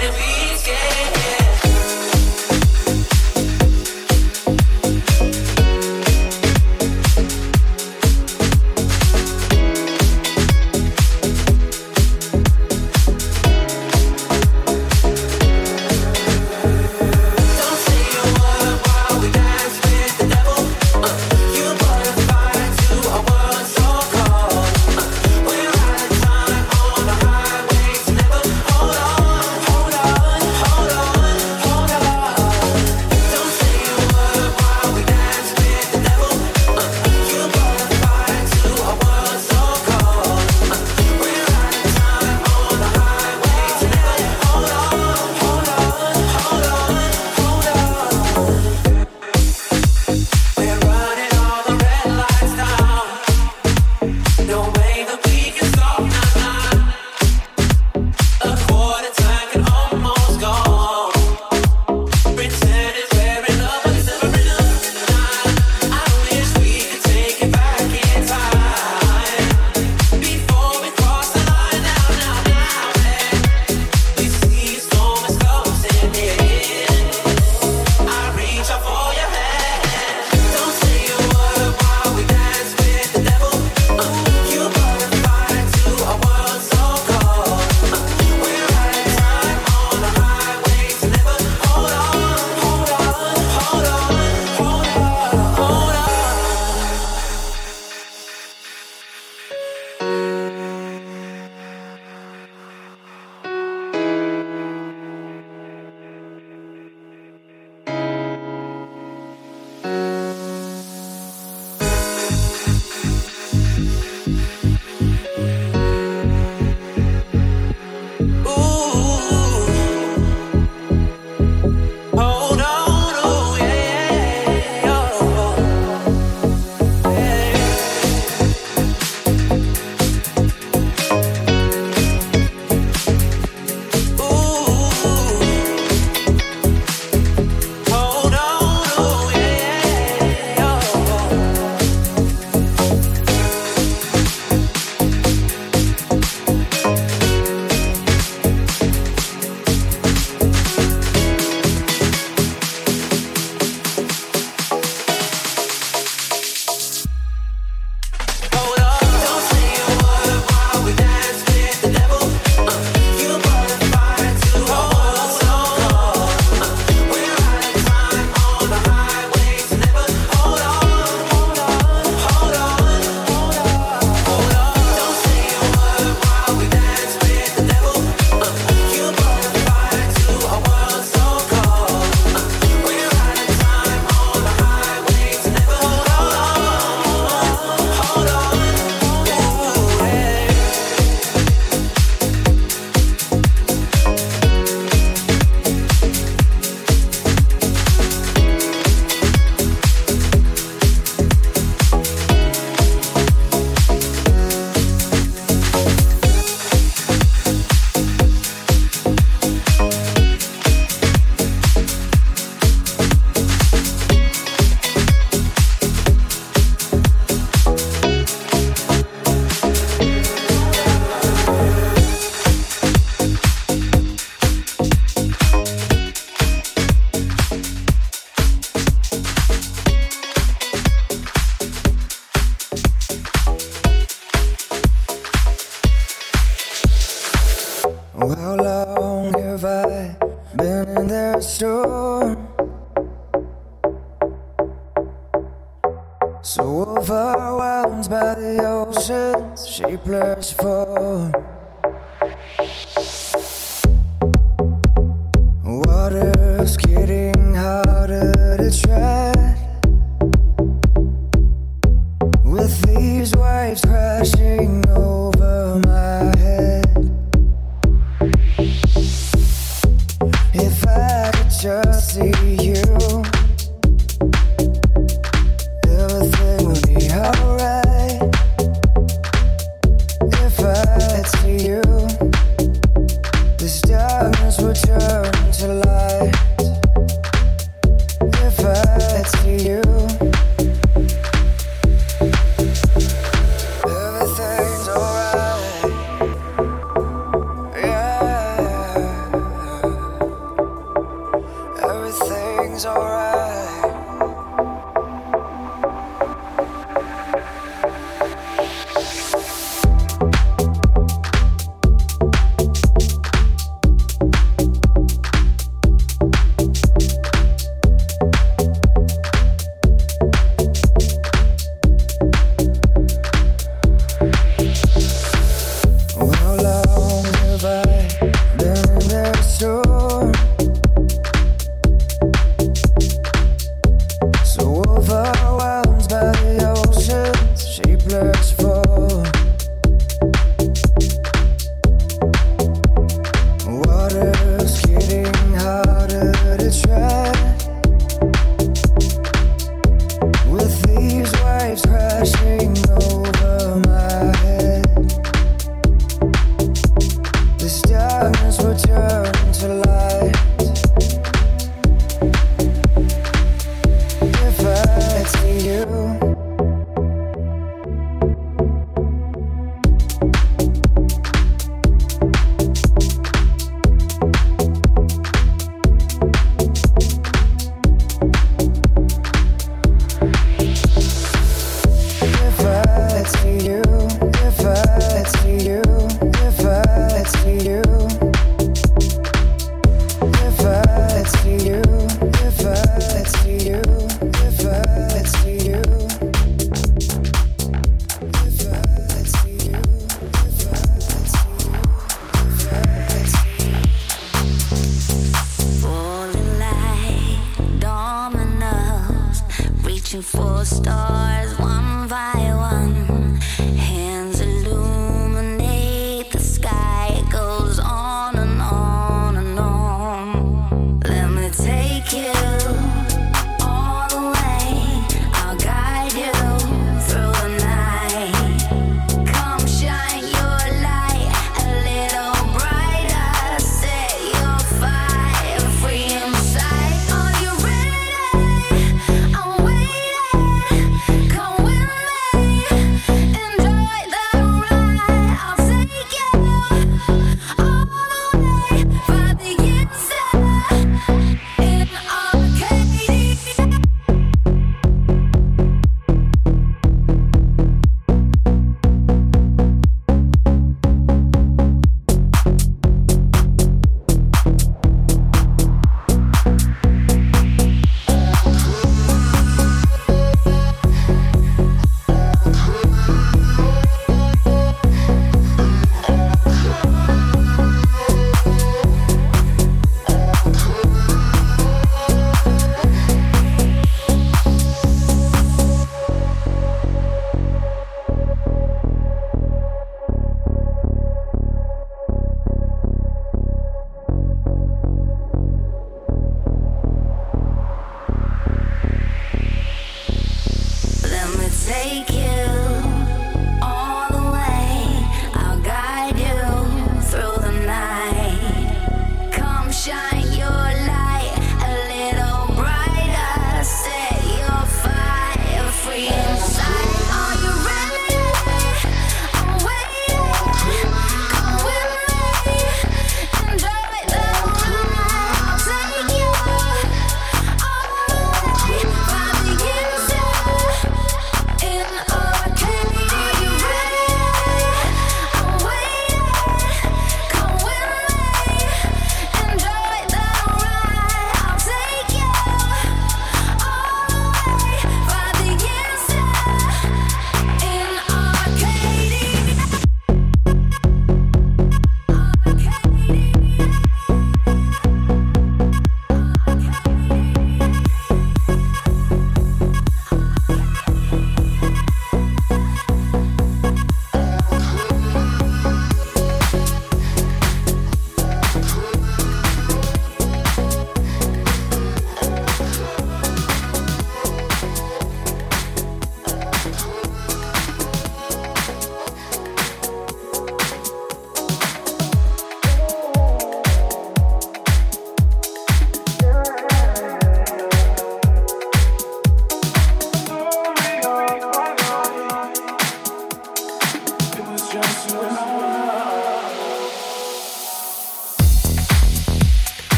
just see you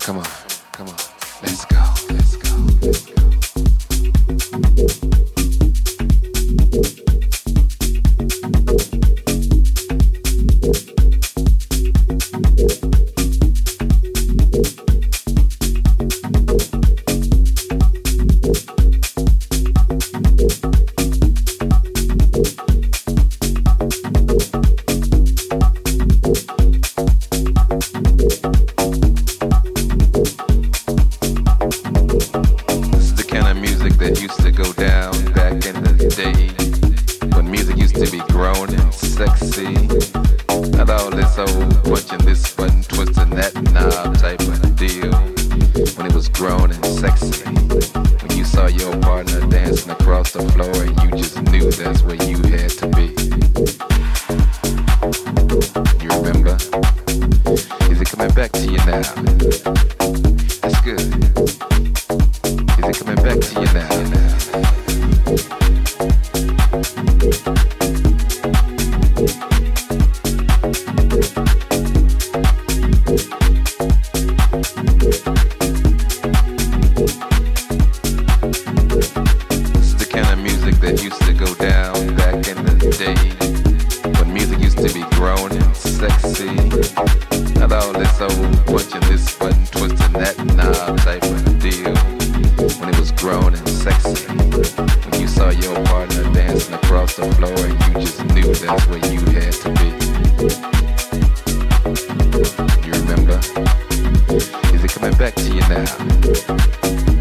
Come on. coming back to you now.